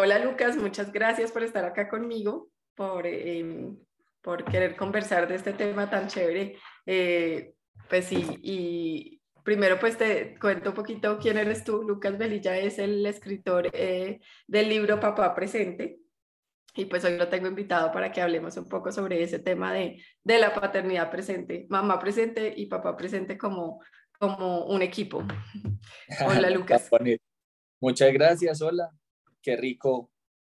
hola Lucas, muchas gracias por estar acá conmigo, por, em, por querer conversar de este tema tan chévere. Eh, pues sí, y primero pues te cuento un poquito quién eres tú. Lucas Velilla es el escritor eh, del libro Papá Presente. Y pues hoy lo tengo invitado para que hablemos un poco sobre ese tema de, de la paternidad presente, mamá presente y papá presente como, como un equipo. Hola Lucas. Muchas gracias, hola. Qué rico,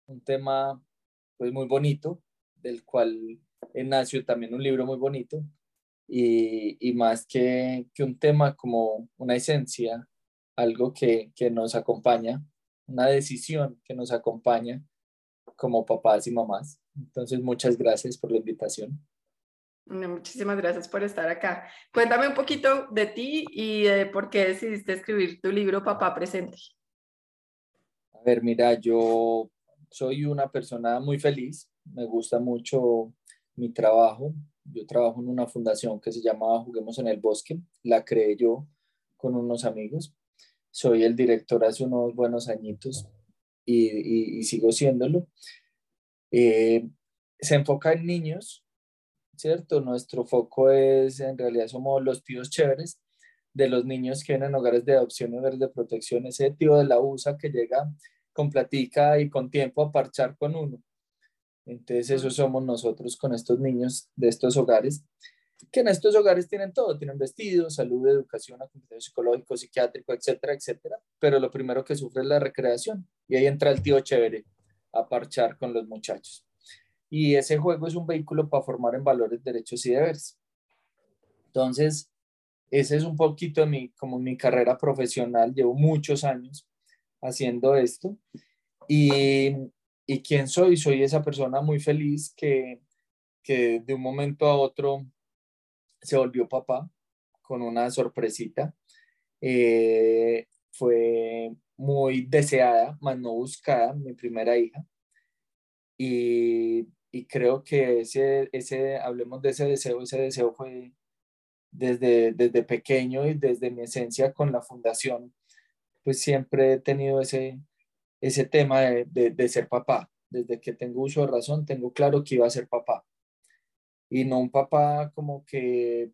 un tema pues muy bonito, del cual nació también un libro muy bonito y, más que, que, un tema como una esencia, algo que, que nos acompaña, una decisión que nos acompaña como papás y mamás. Entonces, muchas gracias por la invitación. Muchísimas gracias por estar acá. Cuéntame un poquito de ti y de por qué decidiste escribir tu libro Papá Presente. A ver, mira, yo soy una persona muy feliz, me gusta mucho mi trabajo. Yo trabajo en una fundación que se llama Juguemos en el Bosque, la creé yo con unos amigos. Soy el director hace unos buenos añitos y, y, sigo siéndolo. Eh, se enfoca en niños, ¿cierto? Nuestro foco es, en realidad somos los tíos chéveres de los niños que vienen en hogares de adopción hogares de protección, ese tío de la USA que llega con platica y con tiempo a parchar con uno. Entonces, eso somos nosotros con estos niños de estos hogares, que en estos hogares tienen todo, tienen vestido, salud, educación, acompañamiento psicológico, psiquiátrico, etcétera, etcétera. Pero lo primero que sufre es la recreación. Y ahí entra el tío chévere a parchar con los muchachos. Y ese juego es un vehículo para formar en valores, derechos y deberes. Entonces, ese es un poquito mi, como mi carrera profesional. Llevo muchos años haciendo esto. Y, ¿Y quién soy? Soy esa persona muy feliz que, que de un momento a otro se volvió papá con una sorpresita. Eh, fue muy deseada, más no buscada, mi primera hija. Y, y, creo que ese, ese, hablemos de ese deseo, ese deseo fue desde, desde pequeño y desde mi esencia con la fundación, pues siempre he tenido ese, ese tema de, de, ser papá. Desde que tengo uso de razón, tengo claro que iba a ser papá. Y no un papá como que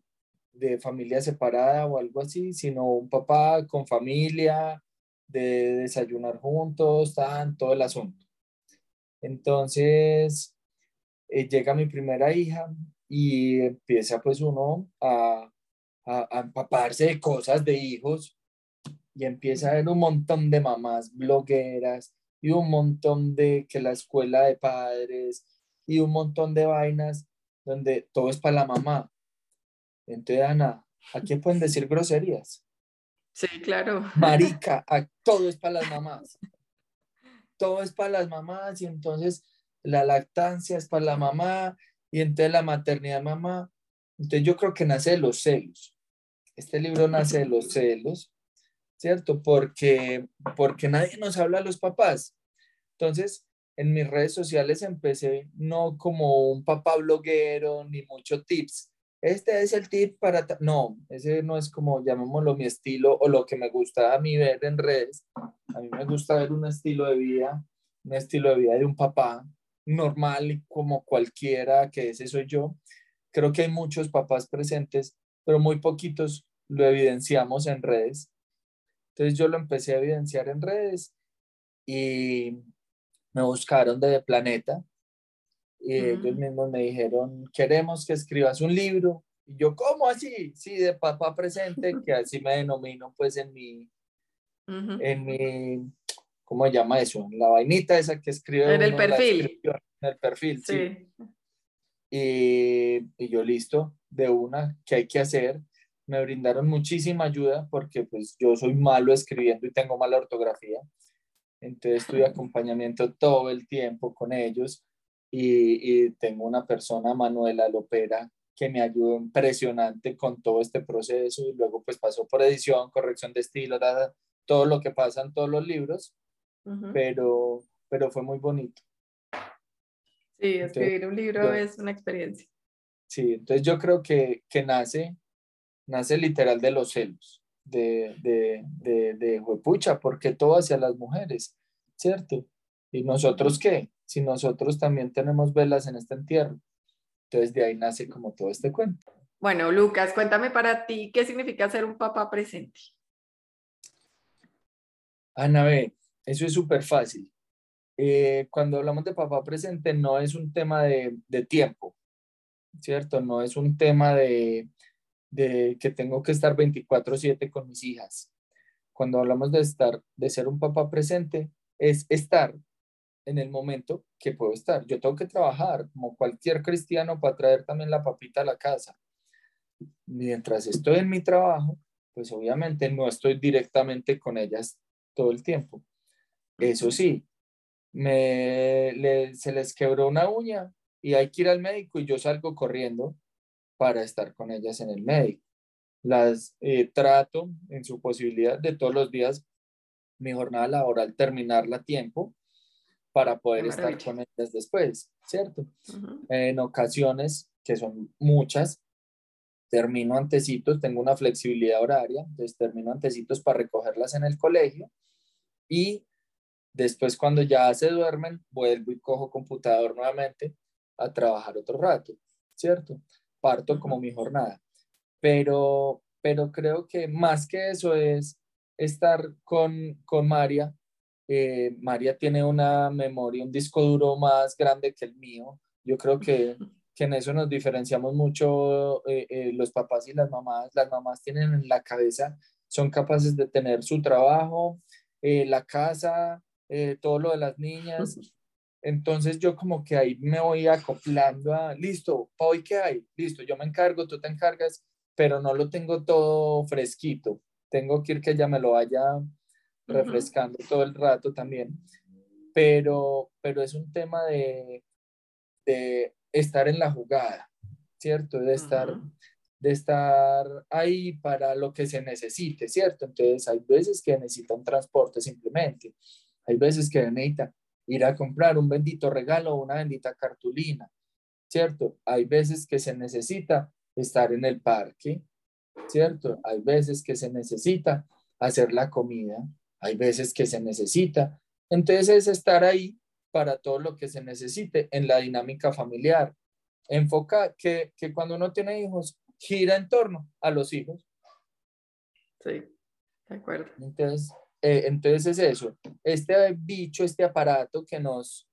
de familia separada o algo así, sino un papá con familia, de desayunar juntos, tan, todo el asunto. Entonces, eh, llega mi primera hija y empieza pues uno a, a, a, empaparse de cosas de hijos y empieza a ver un montón de mamás blogueras y un montón de que la escuela de padres y un montón de vainas donde todo es para la mamá. Entonces, Ana, aquí pueden decir groserías. Sí, claro. Marica, todo es para las mamás. Todo es para las mamás y entonces la lactancia es para la mamá y entonces la maternidad mamá. Entonces yo creo que nace de los celos. Este libro nace de los celos ¿cierto? Porque, porque nadie nos habla a los papás. Entonces, en mis redes sociales empecé no como un papá bloguero ni mucho tips. Este es el tip para... No, ese no es como, llamémoslo, mi estilo o lo que me gusta a mí ver en redes. A mí me gusta ver un estilo de vida, un estilo de vida de un papá normal como cualquiera, que ese soy yo. Creo que hay muchos papás presentes, pero muy poquitos lo evidenciamos en redes. Entonces yo lo empecé a evidenciar en redes y me buscaron de Planeta y ellos mismos me dijeron, queremos que escribas un libro. Y yo, ¿cómo así? Sí, de papá presente, que así me denomino pues en mi, en mi, ¿cómo se llama eso? La vainita esa que escribe. En el perfil. En el perfil, sí. Y, y, yo listo, de una, ¿qué hay que hacer? me brindaron muchísima ayuda porque pues yo soy malo escribiendo y tengo mala ortografía. Entonces estuve acompañamiento todo el tiempo con ellos y, y tengo una persona, Manuela Lopera, que me ayudó impresionante con todo este proceso y luego pues pasó por edición, corrección de estilo, todo lo que pasa en todos los libros, pero, pero fue muy bonito. Sí, escribir un libro es una experiencia. Sí, entonces yo creo que, que nace nace literal de los celos, de, de, de, de huepucha, porque todo hacia las mujeres, ¿cierto? ¿Y nosotros qué? Si nosotros también tenemos velas en este entierro. Entonces de ahí nace como todo este cuento. Bueno, Lucas, cuéntame para ti qué significa ser un papá presente. Ana, ve, eso es súper fácil. Eh, cuando hablamos de papá presente no es un tema de, tiempo, ¿cierto? No es un tema de, de que tengo que estar 24/7 con mis hijas. Cuando hablamos de estar, de ser un papá presente, es estar en el momento que puedo estar. Yo tengo que trabajar como cualquier cristiano para traer también la papita a la casa. Mientras estoy en mi trabajo, pues obviamente no estoy directamente con ellas todo el tiempo. Eso sí, me, se les quebró una uña y hay que ir al médico y yo salgo corriendo para estar con ellas en el médico. Las eh, trato en su posibilidad de todos los días mi jornada laboral terminarla a tiempo para poder estar con ellas después, ¿cierto? En ocasiones, que son muchas, termino antecitos, tengo una flexibilidad horaria, entonces termino antecitos para recogerlas en el colegio y después cuando ya se duermen, vuelvo y cojo computador nuevamente a trabajar otro rato, ¿cierto? parto como mi jornada. Pero, pero creo que más que eso es estar con, con María. Eh, María tiene una memoria, un disco duro más grande que el mío. Yo creo que, que en eso nos diferenciamos mucho eh, eh, los papás y las mamás. Las mamás tienen en la cabeza, son capaces de tener su trabajo, la casa, todo lo de las niñas entonces yo como que ahí me voy acoplando a, listo, hoy qué hay? Listo, yo me encargo, tú te encargas, pero no lo tengo todo fresquito. Tengo que ir que ella me lo vaya refrescando todo el rato también. Pero, pero es un tema de, de estar en la jugada, ¿cierto? De estar, de estar ahí para lo que se necesite, ¿cierto? Entonces hay veces que necesita un transporte simplemente. Hay veces que necesita ir a comprar un bendito regalo o una bendita cartulina, ¿cierto? Hay veces que se necesita estar en el parque, ¿cierto? Hay veces que se necesita hacer la comida, hay veces que se necesita. Entonces es estar ahí para todo lo que se necesite en la dinámica familiar. Enfoca que, que cuando uno tiene hijos, gira en torno a los hijos. Sí, de acuerdo. Entonces, eh, entonces es eso, este bicho, este aparato que nos,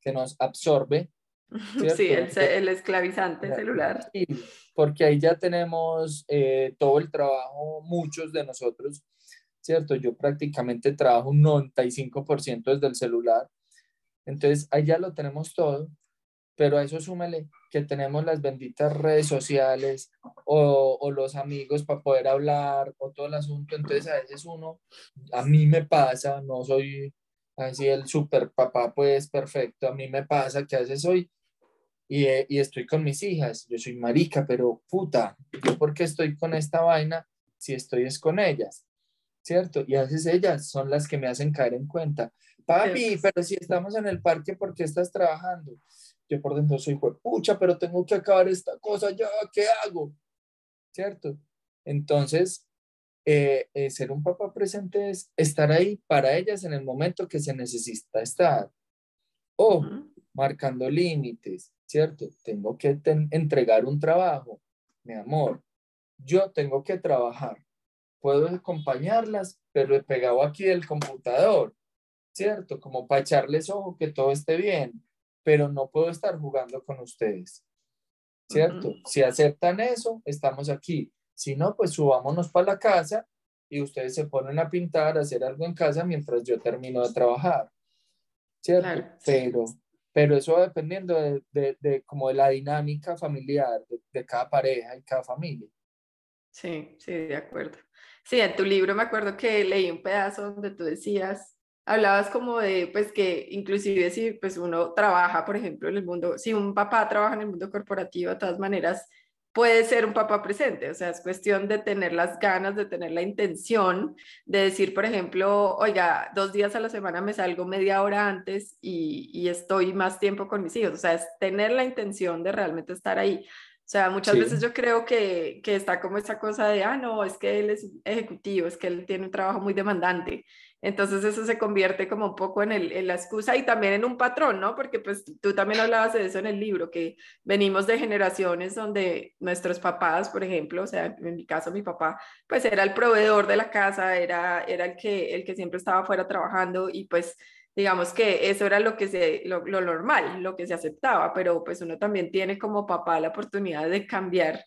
que nos absorbe. Sí, el, esclavizante celular. Sí, porque ahí ya tenemos eh, todo el trabajo, muchos de nosotros, ¿cierto? Yo prácticamente trabajo un 95% desde el celular. Entonces, ahí ya lo tenemos todo pero a eso súmele que tenemos las benditas redes sociales o, o, los amigos para poder hablar o todo el asunto. Entonces a veces uno, a mí me pasa, no soy así el super papá pues perfecto, a mí me pasa que a veces soy y, eh, y estoy con mis hijas, yo soy marica, pero puta, yo porque estoy con esta vaina si estoy es con ellas, ¿cierto? Y a veces ellas son las que me hacen caer en cuenta. Papi, pero si estamos en el parque, ¿por qué estás trabajando? Yo por dentro soy, pucha, pero tengo que acabar esta cosa ya, ¿qué hago? ¿Cierto? Entonces, eh, eh, ser un papá presente es estar ahí para ellas en el momento que se necesita estar. O marcando límites, ¿cierto? Tengo que entregar un trabajo, mi amor. Yo tengo que trabajar. Puedo acompañarlas, pero he pegado aquí el computador, ¿cierto? Como para echarles ojo que todo esté bien pero no puedo estar jugando con ustedes. ¿Cierto? Si aceptan eso, estamos aquí. Si no, pues subámonos para la casa y ustedes se ponen a pintar, a hacer algo en casa mientras yo termino de trabajar. ¿Cierto? Pero, pero eso va dependiendo de, de, de, como de la dinámica familiar de, de cada pareja y cada familia. Sí, sí, de acuerdo. Sí, en tu libro me acuerdo que leí un pedazo donde tú decías hablabas como de, pues que inclusive si pues uno trabaja, por ejemplo, en el mundo, si un papá trabaja en el mundo corporativo, de todas maneras, puede ser un papá presente, o sea, es cuestión de tener las ganas, de tener la intención, de decir, por ejemplo, oiga, dos días a la semana me salgo media hora antes y, y estoy más tiempo con mis hijos, o sea, es tener la intención de realmente estar ahí. O sea, muchas veces yo creo que, que, está como esa cosa de, ah, no, es que él es ejecutivo, es que él tiene un trabajo muy demandante Entonces eso se convierte como un poco en, el, la excusa y también en un patrón, ¿no? Porque pues tú también hablabas de eso en el libro, que venimos de generaciones donde nuestros papás, por ejemplo, o sea, en mi caso mi papá, pues era el proveedor de la casa, era, era el, que, el que siempre estaba fuera trabajando y pues digamos que eso era lo que se, lo, lo normal, lo que se aceptaba, pero pues uno también tiene como papá la oportunidad de cambiar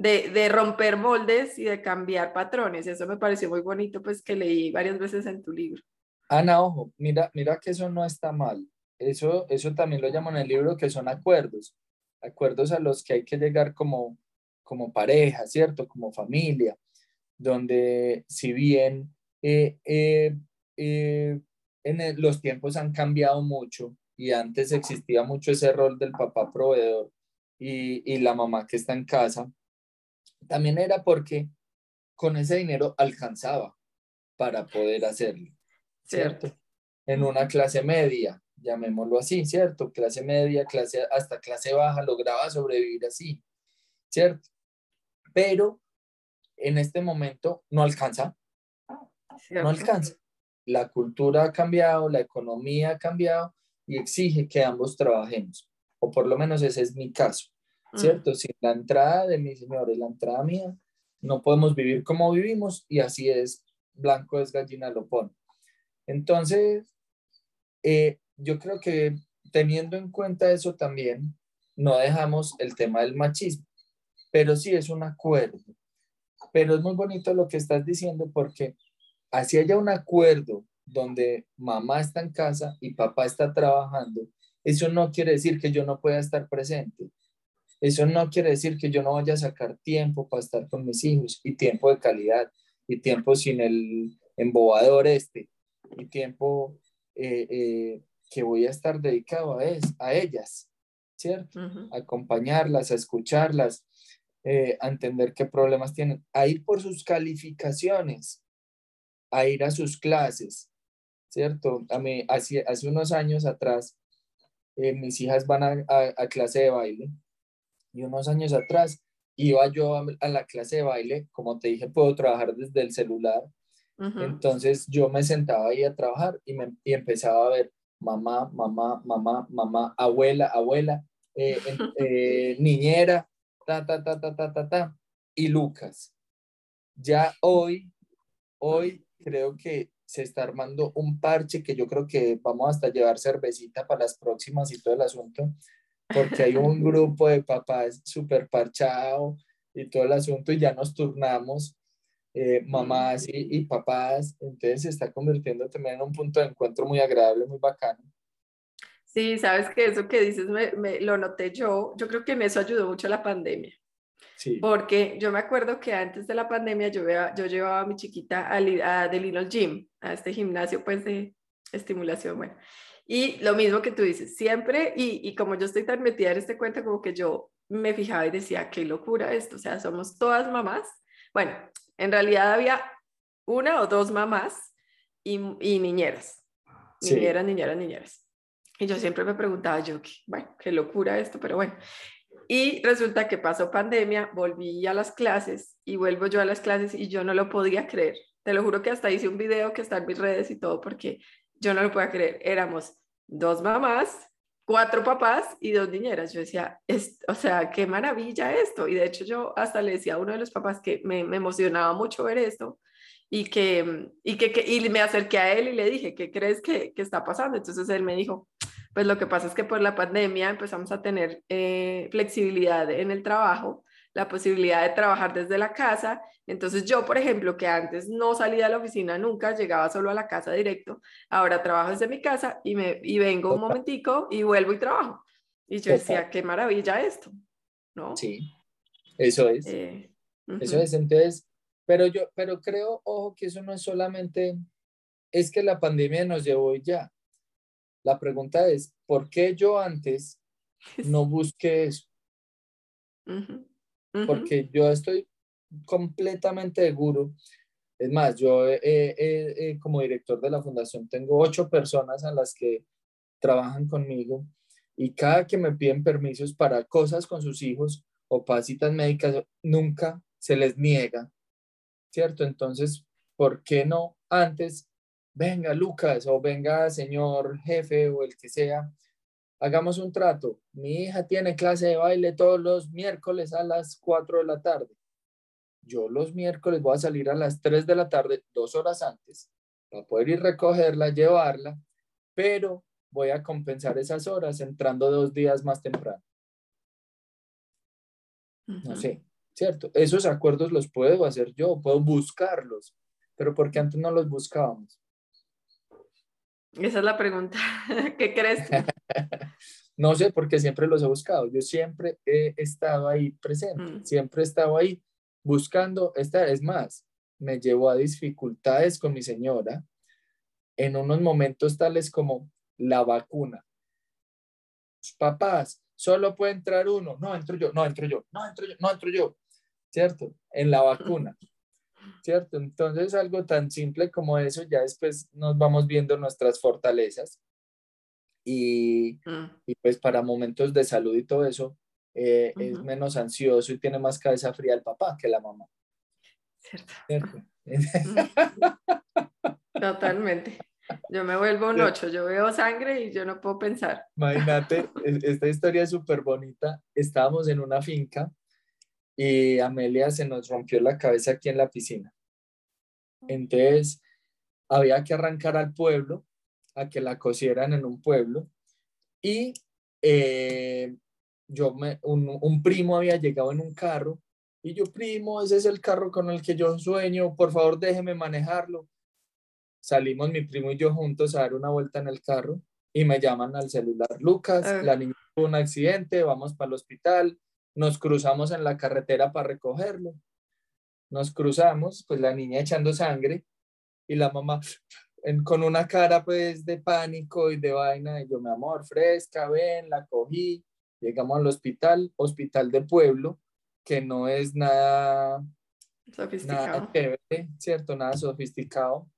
de, de, romper moldes y de cambiar patrones. Eso me pareció muy bonito, pues que leí varias veces en tu libro. Ana, ojo, mira, mira que eso no está mal. Eso, eso también lo llamo en el libro que son acuerdos, acuerdos a los que hay que llegar como, como pareja, ¿cierto? Como familia, donde si bien eh, eh, eh, en los tiempos han cambiado mucho y antes existía mucho ese rol del papá proveedor y, y la mamá que está en casa, también era porque con ese dinero alcanzaba para poder hacerlo, ¿cierto? En una clase media, llamémoslo así, ¿cierto? Clase media, clase hasta clase baja, lograba sobrevivir así, ¿cierto? Pero en este momento no alcanza, no alcanza. La cultura ha cambiado, la economía ha cambiado y exige que ambos trabajemos, o por lo menos ese es mi caso. ¿Cierto? Sin la entrada de mis señores, la entrada mía, no podemos vivir como vivimos y así es, blanco es gallina lo pone. Entonces, eh, yo creo que teniendo en cuenta eso también, no dejamos el tema del machismo, pero sí es un acuerdo. Pero es muy bonito lo que estás diciendo porque así haya un acuerdo donde mamá está en casa y papá está trabajando, eso no quiere decir que yo no pueda estar presente. Eso no quiere decir que yo no vaya a sacar tiempo para estar con mis hijos y tiempo de calidad y tiempo sin el embobador este y tiempo eh, eh, que voy a estar dedicado a, es, a ellas, ¿cierto? A acompañarlas, a escucharlas, eh, a entender qué problemas tienen, a ir por sus calificaciones, a ir a sus clases, ¿cierto? A mí, hace, hace unos años atrás, mis hijas van a, a clase de baile y unos años atrás iba yo a, la clase de baile, como te dije, puedo trabajar desde el celular. Entonces yo me sentaba ahí a trabajar y, me, y empezaba a ver mamá, mamá, mamá, mamá, abuela, abuela, eh, eh, niñera, ta, ta, ta, ta, ta, ta, ta, y Lucas. Ya hoy, hoy creo que se está armando un parche que yo creo que vamos hasta llevar cervecita para las próximas y todo el asunto, porque hay un grupo de papás súper parchado y todo el asunto y ya nos turnamos, eh, mamás y, papás, entonces se está convirtiendo también en un punto de encuentro muy agradable, muy bacano. Sí, sabes que eso que dices me, lo noté yo, yo creo que en eso ayudó mucho la pandemia. Sí. Porque yo me acuerdo que antes de la pandemia yo, yo llevaba a mi chiquita a, a The Little Gym, a este gimnasio pues de estimulación, bueno. Y lo mismo que tú dices, siempre, y, y como yo estoy tan metida en este cuento, como que yo me fijaba y decía, qué locura esto, o sea, somos todas mamás. Bueno, en realidad había una o dos mamás y, y niñeras, niñeras, niñeras, niñeras. Y yo siempre me preguntaba, yo, bueno, qué locura esto, pero bueno. Y resulta que pasó pandemia, volví a las clases y vuelvo yo a las clases y yo no lo podía creer. Te lo juro que hasta hice un video que está en mis redes y todo porque yo no lo podía creer. Éramos dos mamás, cuatro papás y dos niñeras. Yo decía, es, o sea, qué maravilla esto. Y de hecho yo hasta le decía a uno de los papás que me, me emocionaba mucho ver esto y que, y que, que, y me acerqué a él y le dije, ¿qué crees que, que, está pasando? Entonces él me dijo, pues lo que pasa es que por la pandemia empezamos a tener eh, flexibilidad en el trabajo la posibilidad de trabajar desde la casa. Entonces yo, por ejemplo, que antes no salía de la oficina nunca, llegaba solo a la casa directo, ahora trabajo desde mi casa y, me, y vengo un momentico y vuelvo y trabajo. Y yo decía, qué maravilla esto, ¿no? Sí, eso es. Eh, eso es, entonces, pero yo, pero creo, ojo, que eso no es solamente, es que la pandemia nos llevó ya. La pregunta es, ¿por qué yo antes no busqué eso? Porque yo estoy completamente seguro. Es más, yo como director de la fundación tengo ocho personas a las que trabajan conmigo y cada que me piden permisos para cosas con sus hijos o para citas médicas, nunca se les niega, ¿cierto? Entonces, ¿por qué no antes venga Lucas o venga señor jefe o el que sea, hagamos un trato. Mi hija tiene clase de baile todos los miércoles a las 4 de la tarde. Yo los miércoles voy a salir a las 3 de la tarde, dos horas antes, para poder ir a recogerla, llevarla, pero voy a compensar esas horas entrando dos días más temprano. No sé, ¿cierto? Esos acuerdos los puedo hacer yo, puedo buscarlos, pero porque antes no los buscábamos. Esa es la pregunta. ¿Qué crees no sé, porque siempre los he buscado. Yo siempre he estado ahí presente, mm. siempre he estado ahí buscando. Esta es más, me llevó a dificultades con mi señora en unos momentos tales como la vacuna. Papás, solo puede entrar uno. No, entro yo, no, entro yo, no, entro yo, no, entro yo. ¿Cierto? En la vacuna. ¿cierto? Entonces, algo tan simple como eso, ya después nos vamos viendo nuestras fortalezas y, mm. y pues para momentos de salud y todo eso, eh, es menos ansioso y tiene más cabeza fría el papá que la mamá. Cierto. Totalmente. Yo me vuelvo un ocho, yo veo sangre y yo no puedo pensar. Imagínate, esta historia es súper bonita. Estábamos en una finca y Amelia se nos rompió la cabeza aquí en la piscina. Entonces, había que arrancar al pueblo, a que la cosieran en un pueblo. Y eh, yo me, un, un, primo había llegado en un carro y yo, primo, ese es el carro con el que yo sueño, por favor déjeme manejarlo. Salimos mi primo y yo juntos a dar una vuelta en el carro y me llaman al celular, Lucas, ah. la niña tuvo un accidente, vamos para el hospital, nos cruzamos en la carretera para recogerlo. Nos cruzamos, pues la niña echando sangre y la mamá con una cara pues de pánico y de vaina. Y yo, mi amor, fresca, ven, la cogí. Llegamos al hospital, hospital de pueblo, que no es nada sofisticado. ¿cierto? Nada sofisticado.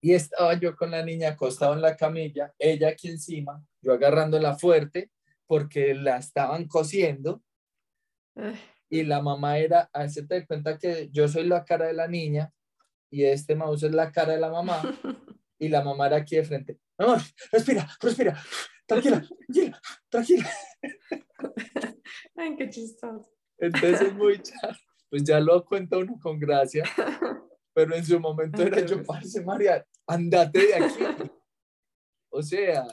Y estaba yo con la niña acostado en la camilla, ella aquí encima, yo agarrándola fuerte porque la estaban cosiendo y la mamá era, hacerte cuenta que yo soy la cara de la niña y este mouse es la cara de la mamá y la mamá era aquí de frente. Amor, respira, respira, tranquila, tranquila, tranquila. Ay, qué chistoso. Entonces, muy pues ya lo cuenta uno con gracia, pero en su momento era yo, parce, María, andate de aquí. O sea,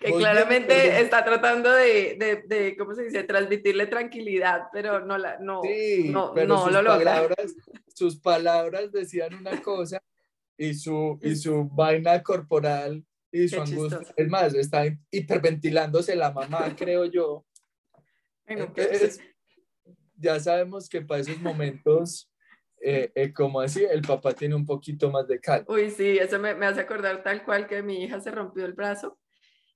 que claramente está tratando de, de, de, ¿cómo se dice?, transmitirle tranquilidad, pero no, la, no, no, no lo logra. Sus palabras decían una cosa y su, y su vaina corporal y su angustia, es más, está hiperventilándose la mamá, creo yo. Entonces, ya sabemos que para esos momentos eh, eh, como así, el papá tiene un poquito más de calma. Uy, sí, eso me, me, hace acordar tal cual que mi hija se rompió el brazo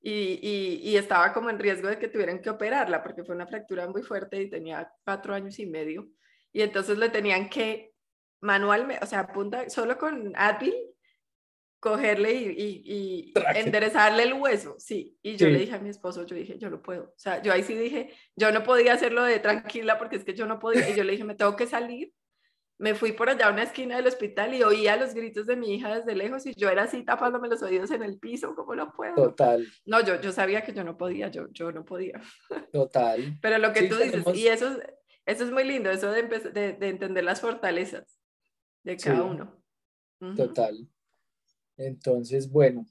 y, y, estaba como en riesgo de que tuvieran que operarla porque fue una fractura muy fuerte y tenía cuatro años y medio. Y entonces le tenían que manualmente, o sea, punta, solo con Advil, cogerle y, y, enderezarle el hueso, sí. Y yo le dije a mi esposo, yo dije, yo no puedo. O sea, yo ahí sí dije, yo no podía hacerlo de tranquila porque es que yo no podía. Y yo le dije, me tengo que salir me fui por allá a una esquina del hospital y oía los gritos de mi hija desde lejos y yo era así tapándome los oídos en el piso, ¿cómo lo puedo? Total. No, yo, yo sabía que yo no podía, yo, yo no podía. Total. Pero lo que tú dices, y eso, eso es muy lindo, eso de, de, de entender las fortalezas de cada uno. Total. Entonces, bueno,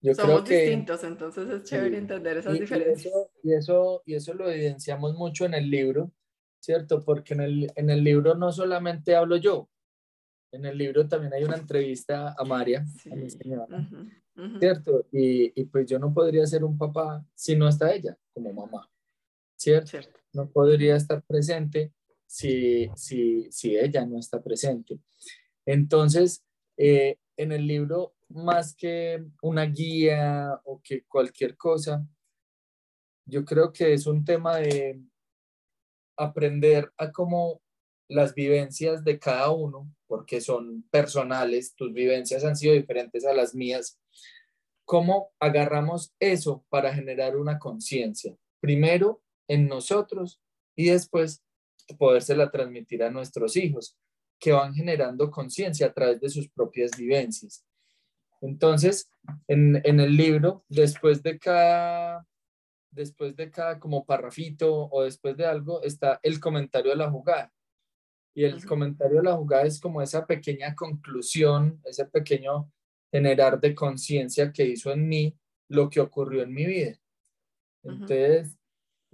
yo creo que... distintos, entonces es chévere entender esas diferencias. y, eso, y eso lo evidenciamos mucho en el libro, ¿cierto? Porque en el, en el libro no solamente hablo yo, en el libro también hay una entrevista a María, a mi señora, ¿cierto? Y, y, pues yo no podría ser un papá si no está ella como mamá, ¿cierto? No podría estar presente si, si, si ella no está presente. Entonces, eh, en el libro, más que una guía o que cualquier cosa, yo creo que es un tema de, aprender a cómo las vivencias de cada uno, porque son personales, tus vivencias han sido diferentes a las mías, cómo agarramos eso para generar una conciencia, primero en nosotros y después podérsela transmitir a nuestros hijos, que van generando conciencia a través de sus propias vivencias. Entonces, en, en el libro, después de cada después de cada como parrafito o después de algo está el comentario de la jugada. Y el comentario de la jugada es como esa pequeña conclusión, ese pequeño generar de conciencia que hizo en mí lo que ocurrió en mi vida. Entonces,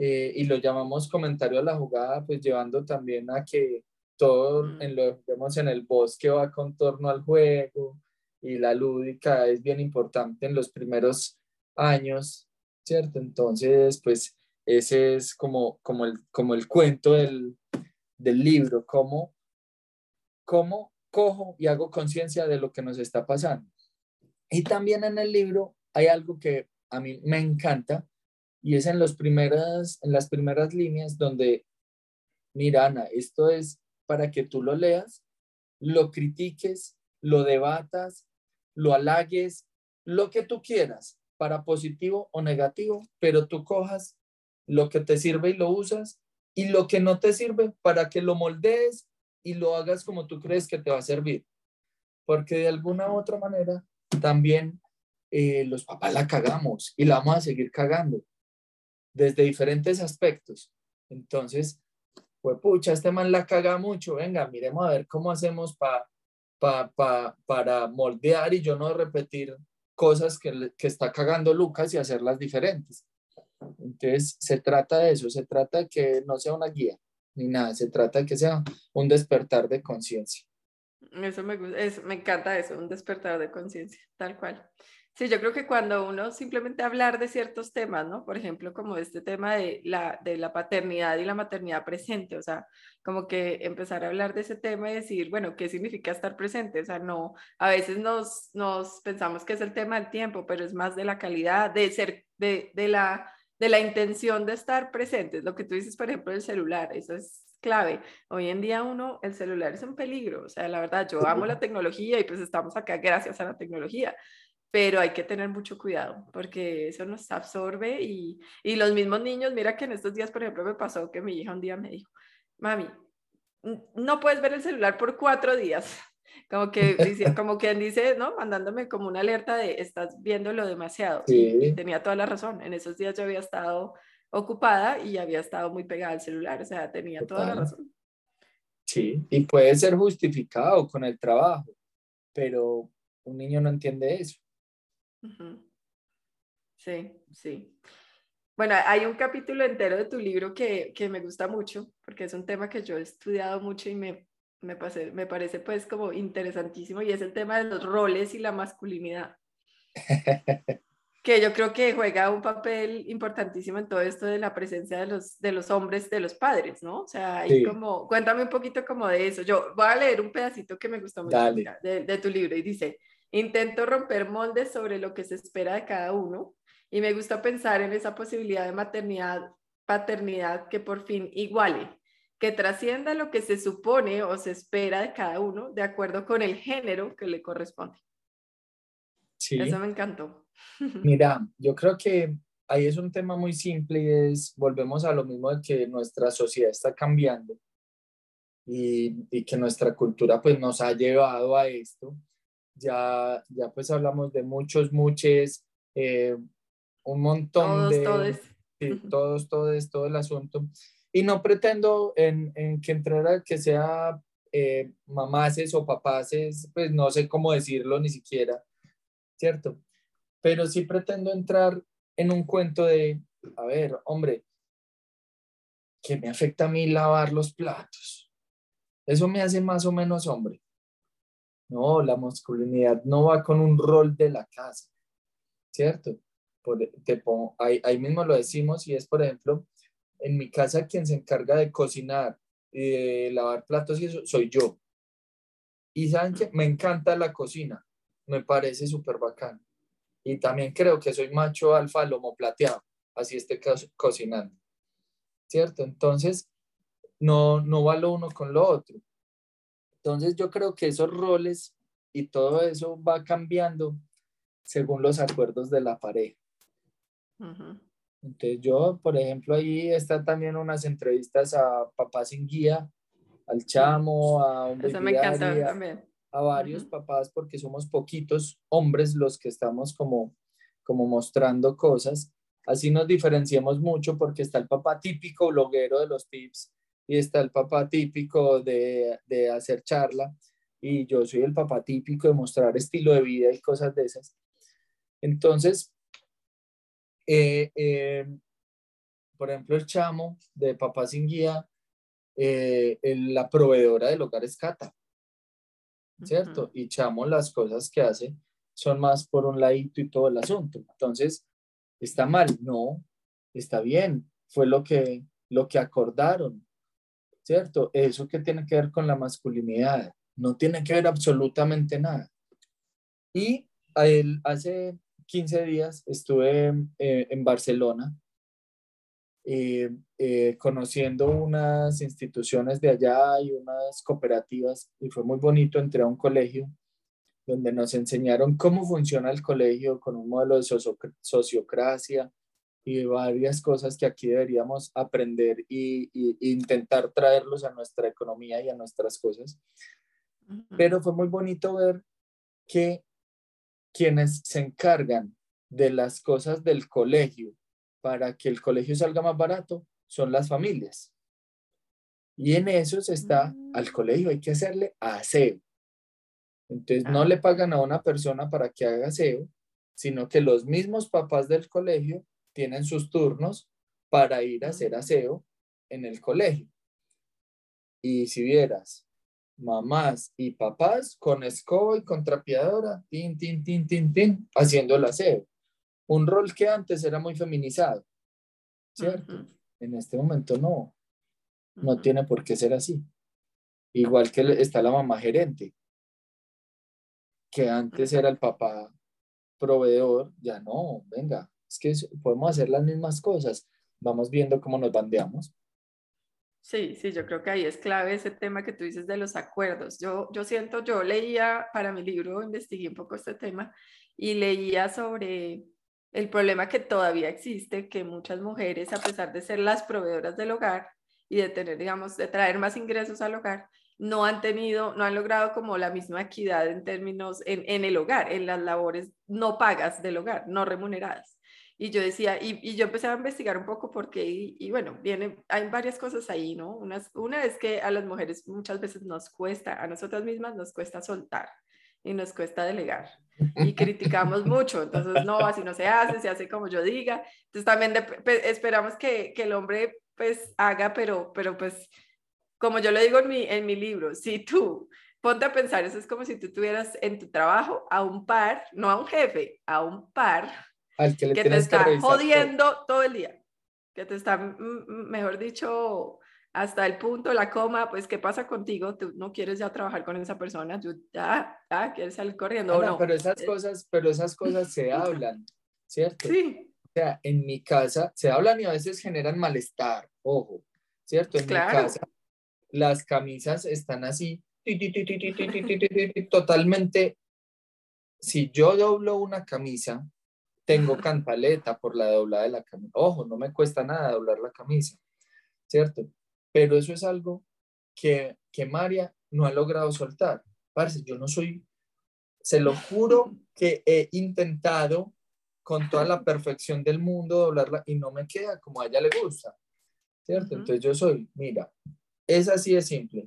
eh, y lo llamamos comentario de la jugada, pues llevando también a que todo mm. en lo que vemos en el bosque va con torno al juego y la lúdica es bien importante en los primeros años ¿cierto? Entonces, pues ese es como, como, el, como el cuento del, del libro, cómo, cómo cojo y hago conciencia de lo que nos está pasando. Y también en el libro hay algo que a mí me encanta y es en, los primeras, en las primeras líneas donde, mira Ana, esto es para que tú lo leas, lo critiques, lo debatas, lo halagues, lo que tú quieras, para positivo o negativo, pero tú cojas lo que te sirve y lo usas y lo que no te sirve para que lo moldees y lo hagas como tú crees que te va a servir. Porque de alguna u otra manera también eh, los papás la cagamos y la vamos a seguir cagando desde diferentes aspectos. Entonces, pues pucha, este man la caga mucho, venga, miremos a ver cómo hacemos pa, pa, para moldear y yo no repetir cosas que, que está cagando Lucas y hacerlas diferentes. Entonces, se trata de eso, se trata de que no sea una guía ni nada, se trata de que sea un despertar de conciencia. Eso me gusta, me encanta eso, un despertar de conciencia, tal cual. Sí, yo creo que cuando uno simplemente hablar de ciertos temas, ¿no? Por ejemplo, como este tema de la, de la paternidad y la maternidad presente, o sea, como que empezar a hablar de ese tema y decir, bueno, ¿qué significa estar presente? O sea, no, a veces nos, nos pensamos que es el tema del tiempo, pero es más de la calidad, de ser, de, de la, de la intención de estar presentes. Lo que tú dices, por ejemplo, el celular, eso es clave. Hoy en día uno, el celular es un peligro, o sea, la verdad, yo amo la tecnología y pues estamos acá gracias a la tecnología, pero hay que tener mucho cuidado porque eso nos absorbe y, y, los mismos niños, mira que en estos días, por ejemplo, me pasó que mi hija un día me dijo, mami, no puedes ver el celular por cuatro días. Como que como quien dice, ¿no? Mandándome como una alerta de estás viéndolo demasiado. Y tenía toda la razón. En esos días yo había estado ocupada y había estado muy pegada al celular, o sea, tenía toda la razón. Sí, y puede ser justificado con el trabajo, pero un niño no entiende eso. Sí, sí. Bueno, hay un capítulo entero de tu libro que, que, me gusta mucho, porque es un tema que yo he estudiado mucho y me, me, me parece pues como interesantísimo, y es el tema de los roles y la masculinidad. que yo creo que juega un papel importantísimo en todo esto de la presencia de los, de los hombres, de los padres, ¿no? O sea, hay como, cuéntame un poquito como de eso. Yo voy a leer un pedacito que me gustó mucho de, de, tu libro y dice, Intento romper moldes sobre lo que se espera de cada uno y me gusta pensar en esa posibilidad de maternidad, paternidad que por fin iguale, que trascienda lo que se supone o se espera de cada uno de acuerdo con el género que le corresponde. Sí. Eso me encantó. Mira, yo creo que ahí es un tema muy simple y es, volvemos a lo mismo de que nuestra sociedad está cambiando y, y que nuestra cultura pues nos ha llevado a esto ya, ya pues hablamos de muchos, muchos, eh, un montón de... Todos. Sí, todos, todos, todo el asunto. Y no pretendo en, en que entrara que sea eh, mamases o papaces, pues no sé cómo decirlo ni siquiera, ¿cierto? Pero sí pretendo entrar en un cuento de, a ver, hombre, ¿qué me afecta a mí lavar los platos? Eso me hace más o menos hombre. No, la masculinidad no va con un rol de la casa, ¿cierto? ahí, mismo lo decimos y es, por ejemplo, en mi casa quien se encarga de cocinar y de lavar platos y eso soy yo. Y saben que me encanta la cocina, me parece súper bacán. Y también creo que soy macho alfa lomo plateado, así esté cocinando. ¿Cierto? Entonces, no, no va lo uno con lo otro. Entonces yo creo que esos roles y todo eso va cambiando según los acuerdos de la pareja. Entonces yo, por ejemplo, ahí están también unas entrevistas a Papá sin Guía, al Chamo, a un Eso me encanta también. a varios papás porque somos poquitos hombres los que estamos como, como mostrando cosas. Así nos diferenciamos mucho porque está el papá típico bloguero de los tips y está el papá típico de, de hacer charla y yo soy el papá típico de mostrar estilo de vida y cosas de esas. Entonces, eh, eh, por ejemplo, el chamo de Papá Sin Guía, eh, la proveedora del hogar es Cata, ¿cierto? Y chamo las cosas que hace son más por un ladito y todo el asunto. Entonces, ¿está mal? No, está bien. Fue lo que, lo que acordaron, ¿cierto? Eso que tiene que ver con la masculinidad, no tiene que ver absolutamente nada. Y hace 15 días estuve eh, en Barcelona eh, eh, conociendo unas instituciones de allá y unas cooperativas y fue muy bonito. Entré a un colegio donde nos enseñaron cómo funciona el colegio con un modelo de sociocracia y varias cosas que aquí deberíamos aprender y, intentar traerlos a nuestra economía y a nuestras cosas. Pero fue muy bonito ver que quienes se encargan de las cosas del colegio para que el colegio salga más barato son las familias. Y en eso se está, al mm. colegio hay que hacerle aseo. Entonces no le pagan a una persona para que haga aseo, sino que los mismos papás del colegio tienen sus turnos para ir a hacer aseo en el colegio. Y si vieras, mamás y papás con escoba y con trapeadora, tin, tin, tin, tin, tin, haciendo el aseo un rol que antes era muy feminizado, ¿cierto? En este momento no, no tiene por qué ser así. Igual que está la mamá gerente, que antes era el papá proveedor, ya no, venga, es que podemos hacer las mismas cosas, vamos viendo cómo nos bandeamos. Sí, sí, yo creo que ahí es clave ese tema que tú dices de los acuerdos. Yo, yo siento, yo leía para mi libro, investigué un poco este tema y leía sobre el problema que todavía existe, que muchas mujeres, a pesar de ser las proveedoras del hogar y de tener, digamos, de traer más ingresos al hogar, no han tenido, no han logrado como la misma equidad en términos, en, en el hogar, en las labores no pagas del hogar, no remuneradas. Y yo decía, y, y yo empecé a investigar un poco porque, y, y, bueno, viene, hay varias cosas ahí, ¿no? Una, una es que a las mujeres muchas veces nos cuesta, a nosotras mismas nos cuesta soltar y nos cuesta delegar y criticamos mucho, entonces no, así no se hace, se hace como yo diga, entonces también esperamos que, que, el hombre pues haga, pero, pero pues como yo lo digo en mi, en mi libro, si tú ponte a pensar, eso es como si tú tuvieras en tu trabajo a un par, no a un jefe, a un par Al que, que te está jodiendo todo el día, que te está, mejor dicho, hasta el punto, la coma, pues, ¿qué pasa contigo? Tú no quieres ya trabajar con esa persona, tú ya, ya quieres salir corriendo. no, pero esas cosas, pero esas cosas se hablan, ¿cierto? Sí. O sea, en mi casa se hablan y a veces generan malestar, ojo, ¿cierto? En mi casa las camisas están así, totalmente. Si yo doblo una camisa, tengo cantaleta por la doblada de la camisa. Ojo, no me cuesta nada doblar la camisa, ¿cierto? Pero eso es algo que, que María no ha logrado soltar. Parce, yo no soy, se lo juro que he intentado con toda la perfección del mundo doblarla y no me queda como a ella le gusta, ¿cierto? Entonces yo soy, mira, es así de simple.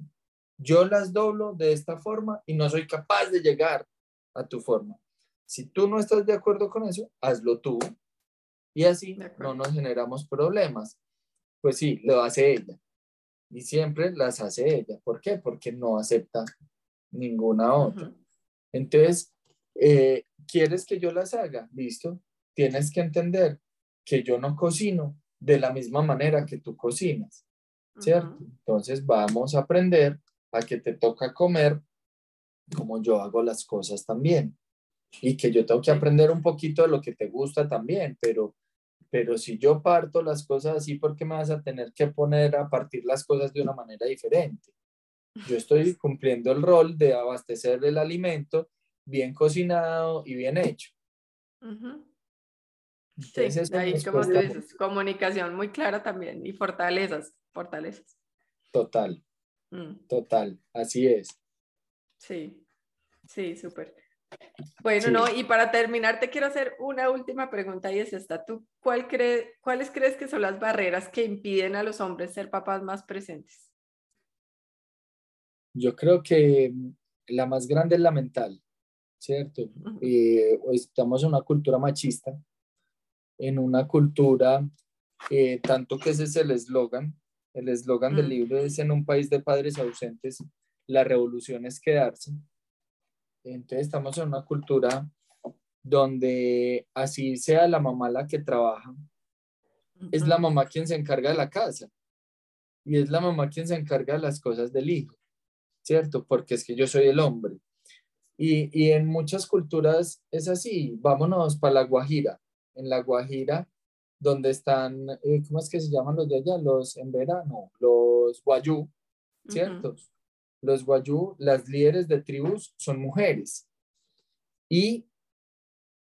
Yo las doblo de esta forma y no soy capaz de llegar a tu forma. Si tú no estás de acuerdo con eso, hazlo tú y así no nos generamos problemas. Pues sí, lo hace ella y siempre las hace ella. ¿Por qué? Porque no acepta ninguna otra. Entonces, eh, ¿quieres que yo las haga? Listo. Tienes que entender que yo no cocino de la misma manera que tú cocinas, ¿cierto? Entonces vamos a aprender a que te toca comer como yo hago las cosas también. Y que yo tengo que aprender un poquito de lo que te gusta también, pero pero si yo parto las cosas así, ¿por qué me vas a tener que poner a partir las cosas de una manera diferente? Yo estoy cumpliendo el rol de abastecer el alimento bien cocinado y bien hecho. Sí, ahí como tú dices, comunicación muy clara también y fortalezas, fortalezas. Total, mm. total, así es. Sí. Sí, súper. Bueno, no, y para terminar te quiero hacer una última pregunta y es esta. ¿Tú cuál cree, cuáles crees que son las barreras que impiden a los hombres ser papás más presentes? Yo creo que la más grande es la mental, ¿cierto? Eh, estamos en una cultura machista, en una cultura, eh, tanto que ese es el eslogan, el eslogan del mm. libro es en un país de padres ausentes, la revolución es quedarse. Entonces estamos en una cultura donde así sea la mamá la que trabaja, es la mamá quien se encarga de la casa y es la mamá quien se encarga de las cosas del hijo, ¿cierto? Porque es que yo soy el hombre. Y, en muchas culturas es así, vámonos para la Guajira. En la Guajira, donde están, eh, ¿cómo es que se llaman los de allá? Los en verano, los guayú, ¿cierto? Los guayú, las líderes de tribus son mujeres. Y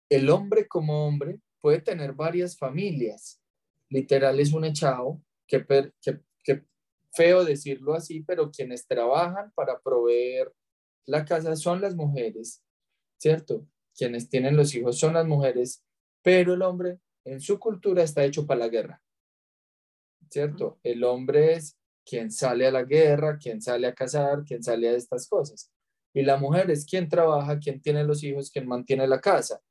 el hombre como hombre puede tener varias familias. Literal es un echado, que, que, feo decirlo así, pero quienes trabajan para proveer la casa son las mujeres, ¿cierto? Quienes tienen los hijos son las mujeres, pero el hombre en su cultura está hecho para la guerra, ¿cierto? El hombre es quien sale a la guerra, quien sale a cazar, quien sale a estas cosas. Y la mujer es quien trabaja, quien tiene los hijos, quien mantiene la casa.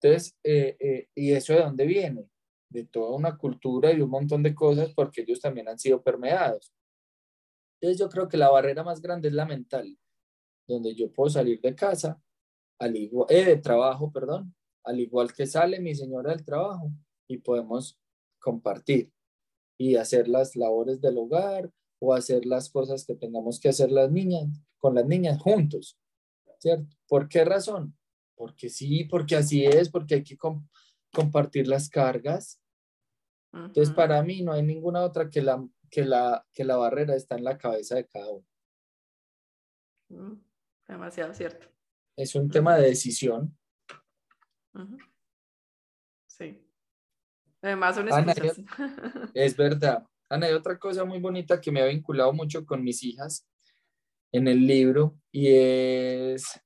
Entonces, eh, eh, ¿y eso de dónde viene? De toda una cultura y un montón de cosas porque ellos también han sido permeados. Entonces, yo creo que la barrera más grande es la mental, donde yo puedo salir de casa, al igual, eh, de trabajo, perdón, al igual que sale mi señora del trabajo y podemos compartir y hacer las labores del hogar o hacer las cosas que tengamos que hacer las niñas, con las niñas juntos, ¿cierto? ¿Por qué razón? Porque sí, porque así es, porque hay que compartir las cargas. Entonces, para mí no hay ninguna otra que la, que, la, que la barrera está en la cabeza de cada uno. Mm, demasiado cierto. Es un tema de decisión. Sí. Además son es verdad. Ana, hay otra cosa muy bonita que me ha vinculado mucho con mis hijas en el libro y es,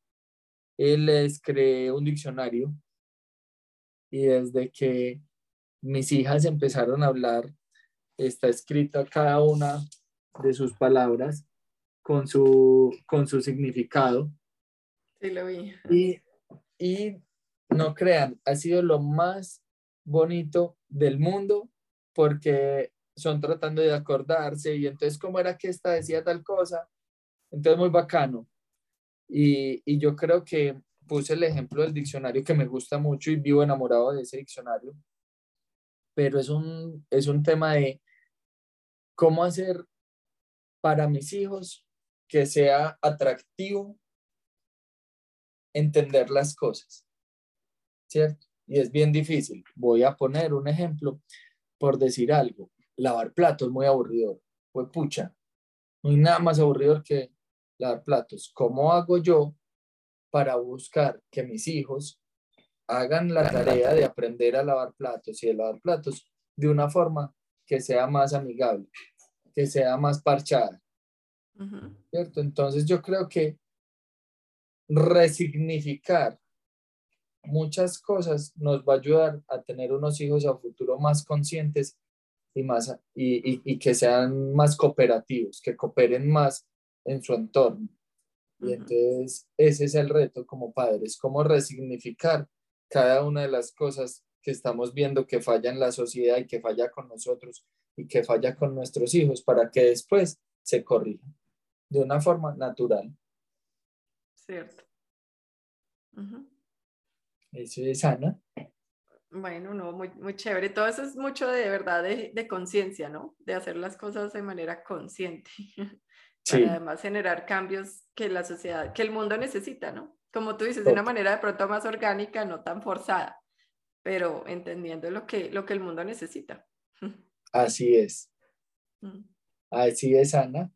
él les creé un diccionario y desde que mis hijas empezaron a hablar, está escrita cada una de sus palabras con su, con su significado. Sí, lo vi. Y, y no crean, ha sido lo más bonito del mundo porque son tratando de acordarse y entonces cómo era que esta decía tal cosa, entonces muy bacano. Y, y yo creo que puse el ejemplo del diccionario que me gusta mucho y vivo enamorado de ese diccionario, pero es un, es un tema de cómo hacer para mis hijos que sea atractivo entender las cosas, ¿cierto? Y es bien difícil. Voy a poner un ejemplo por decir algo. Lavar platos es muy aburrido. Pues pucha, no hay nada más aburrido que lavar platos. ¿Cómo hago yo para buscar que mis hijos hagan la tarea de aprender a lavar platos y de lavar platos de una forma que sea más amigable, que sea más parchada? ¿Cierto? Entonces yo creo que resignificar muchas cosas nos va a ayudar a tener unos hijos a futuro más conscientes y, más, y, que sean más cooperativos, que cooperen más en su entorno. Y entonces ese es el reto como padres, cómo resignificar cada una de las cosas que estamos viendo que falla en la sociedad y que falla con nosotros y que falla con nuestros hijos para que después se corrijan de una forma natural. Cierto. Eso es Ana. Bueno, no, muy, muy chévere. Todo eso es mucho de, verdad de, de conciencia, ¿no? De hacer las cosas de manera consciente. Sí. Para además generar cambios que la sociedad, que el mundo necesita, ¿no? Como tú dices, de una manera de pronto más orgánica, no tan forzada, pero entendiendo lo que, lo que el mundo necesita. Así es. Mm. Así es, Ana.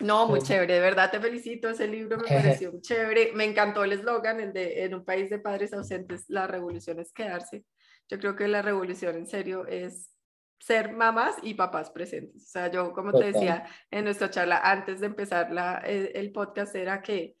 No, muy chévere, de verdad te felicito, ese libro me pareció muy chévere, me encantó el eslogan, el de en un país de padres ausentes, la revolución es quedarse. Yo creo que la revolución en serio es ser mamás y papás presentes. O sea, yo como te decía en nuestra charla antes de empezar la, el, podcast era que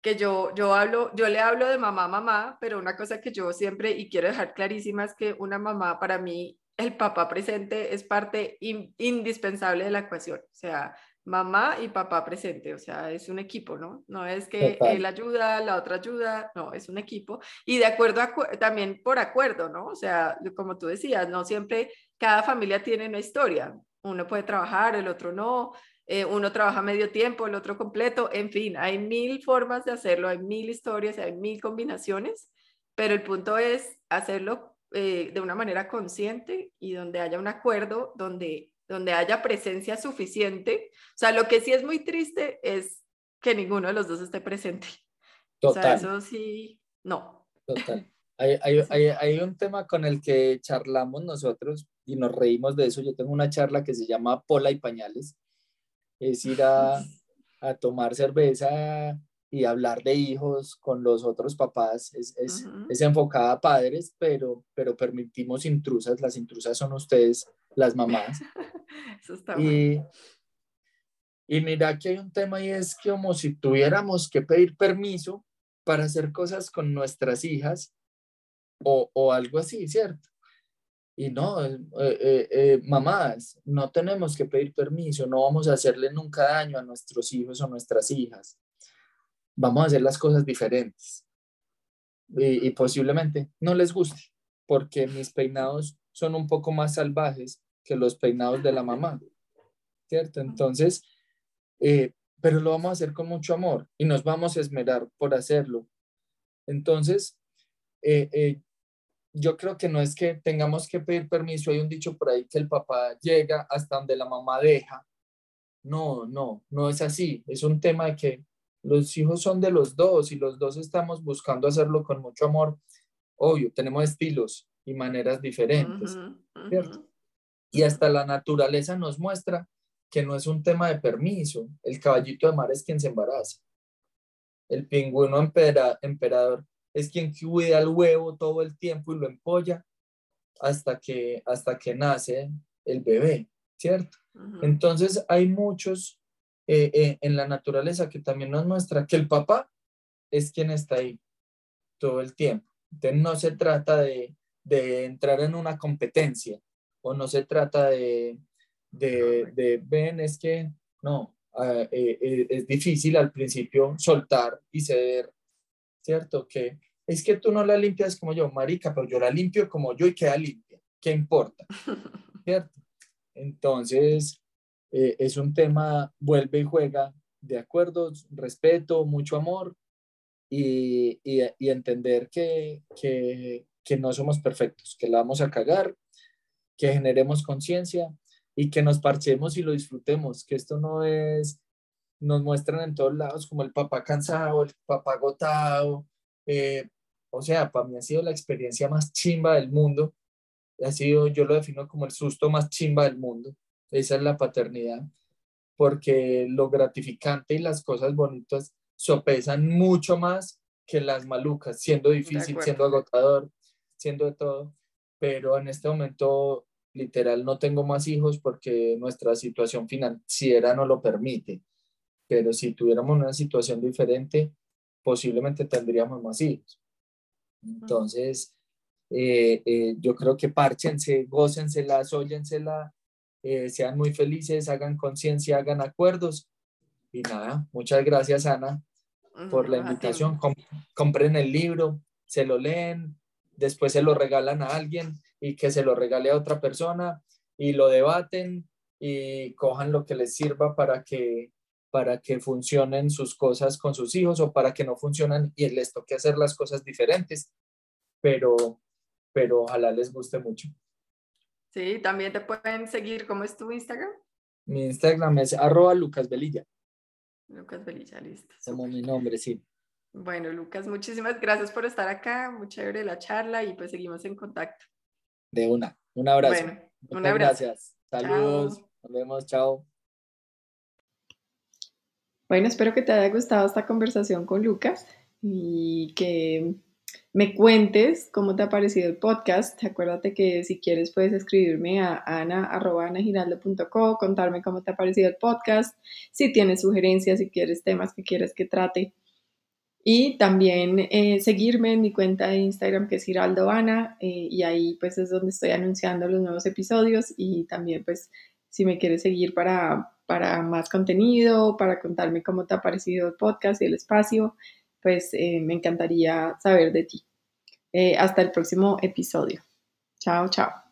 que yo, yo hablo, yo le hablo de mamá, mamá, pero una cosa que yo siempre y quiero dejar clarísima es que una mamá para mí, el papá presente es parte indispensable de la ecuación. O sea, mamá y papá presente, o sea, es un equipo, ¿no? No es que él ayuda, la otra ayuda, no, es un equipo. Y de acuerdo también por acuerdo, ¿no? O sea, como tú decías, no siempre cada familia tiene una historia. Uno puede trabajar, el otro no, eh, uno trabaja medio tiempo, el otro completo, en fin, hay mil formas de hacerlo, hay mil historias, hay mil combinaciones, pero el punto es hacerlo eh, de una manera consciente y donde haya un acuerdo, donde donde haya presencia suficiente. O sea, lo que sí es muy triste es que ninguno de los dos esté presente. Total. O sea, eso sí, no. Total. Hay, hay, hay, hay, un tema con el que charlamos nosotros y nos reímos de eso. Yo tengo una charla que se llama Pola y Pañales. Es ir a, a tomar cerveza y hablar de hijos con los otros papás. Es, es, es enfocada a padres, pero, pero permitimos intrusas. Las intrusas son ustedes las mamás. Eso está y, y mira que hay un tema y es que como si tuviéramos que pedir permiso para hacer cosas con nuestras hijas o, o algo así, ¿cierto? Y no, eh, eh, eh, mamás, no tenemos que pedir permiso, no vamos a hacerle nunca daño a nuestros hijos o nuestras hijas. Vamos a hacer las cosas diferentes. Y, y posiblemente no les guste, porque mis peinados son un poco más salvajes que los peinados de la mamá, ¿cierto? Entonces, eh, pero lo vamos a hacer con mucho amor y nos vamos a esmerar por hacerlo. Entonces, eh, eh, yo creo que no es que tengamos que pedir permiso, hay un dicho por ahí que el papá llega hasta donde la mamá deja. No, no, no es así. Es un tema de que los hijos son de los dos y los dos estamos buscando hacerlo con mucho amor. Obvio, tenemos estilos y maneras diferentes, ¿cierto? Y hasta la naturaleza nos muestra que no es un tema de permiso. El caballito de mar es quien se embaraza. El pingüino emperador es quien cuida el huevo todo el tiempo y lo empolla hasta que, hasta que nace el bebé, ¿cierto? Entonces hay muchos eh, eh, en la naturaleza que también nos muestra que el papá es quien está ahí todo el tiempo. Entonces no se trata de, de entrar en una competencia, o no se trata de, de, de ven, es que no, ah, eh, eh, es difícil al principio soltar y ceder, ¿cierto? Que es que tú no la limpias como yo, marica, pero yo la limpio como yo y queda limpia, ¿qué importa? ¿Cierto? Entonces, eh, es un tema, vuelve y juega de acuerdo, respeto, mucho amor y, y, y entender que, que, que no somos perfectos, que la vamos a cagar que generemos conciencia y que nos parchemos y lo disfrutemos, que esto no es, nos muestran en todos lados como el papá cansado, el papá agotado. Eh, o sea, para mí ha sido la experiencia más chimba del mundo. Ha sido, yo lo defino como el susto más chimba del mundo. Esa es la paternidad, porque lo gratificante y las cosas bonitas sopesan mucho más que las malucas, siendo difícil, siendo agotador, siendo de todo. Pero en este momento literal no tengo más hijos porque nuestra situación financiera no lo permite, pero si tuviéramos una situación diferente, posiblemente tendríamos más hijos. Entonces, eh, eh, yo creo que párchense, gócensela, óyensela, eh, sean muy felices, hagan conciencia, hagan acuerdos. Y nada, muchas gracias Ana por la invitación. compren el libro, se lo leen, después se lo regalan a alguien y que se lo regale a otra persona y lo debaten y cojan lo que les sirva para que para que funcionen sus cosas con sus hijos o para que no funcionan y les toque hacer las cosas diferentes, pero, pero ojalá les guste mucho. Sí, también te pueden seguir. ¿Cómo es tu Instagram? Mi Instagram es arroba Lucas Velilla. Lucas Velilla, listo. Como mi nombre, sí. Bueno, Lucas, muchísimas gracias por estar acá. Muy chévere la charla y pues seguimos en contacto. De una. Un abrazo. Bueno, un abrazo. Gracias. Saludos. Nos vemos. Chao. Bueno, espero que te haya gustado esta conversación con Lucas y que me cuentes cómo te ha parecido el podcast. Acuérdate que si quieres puedes escribirme a ana.anagiraldo.co, contarme cómo te ha parecido el podcast, si tienes sugerencias, si quieres temas que quieres que trate Y también eh, seguirme en mi cuenta de Instagram que es Giraldo Ana eh, y ahí pues es donde estoy anunciando los nuevos episodios y también pues si me quieres seguir para, para más contenido, para contarme cómo te ha parecido el podcast y el espacio, pues eh, me encantaría saber de ti. hasta el próximo episodio. Chao, chao.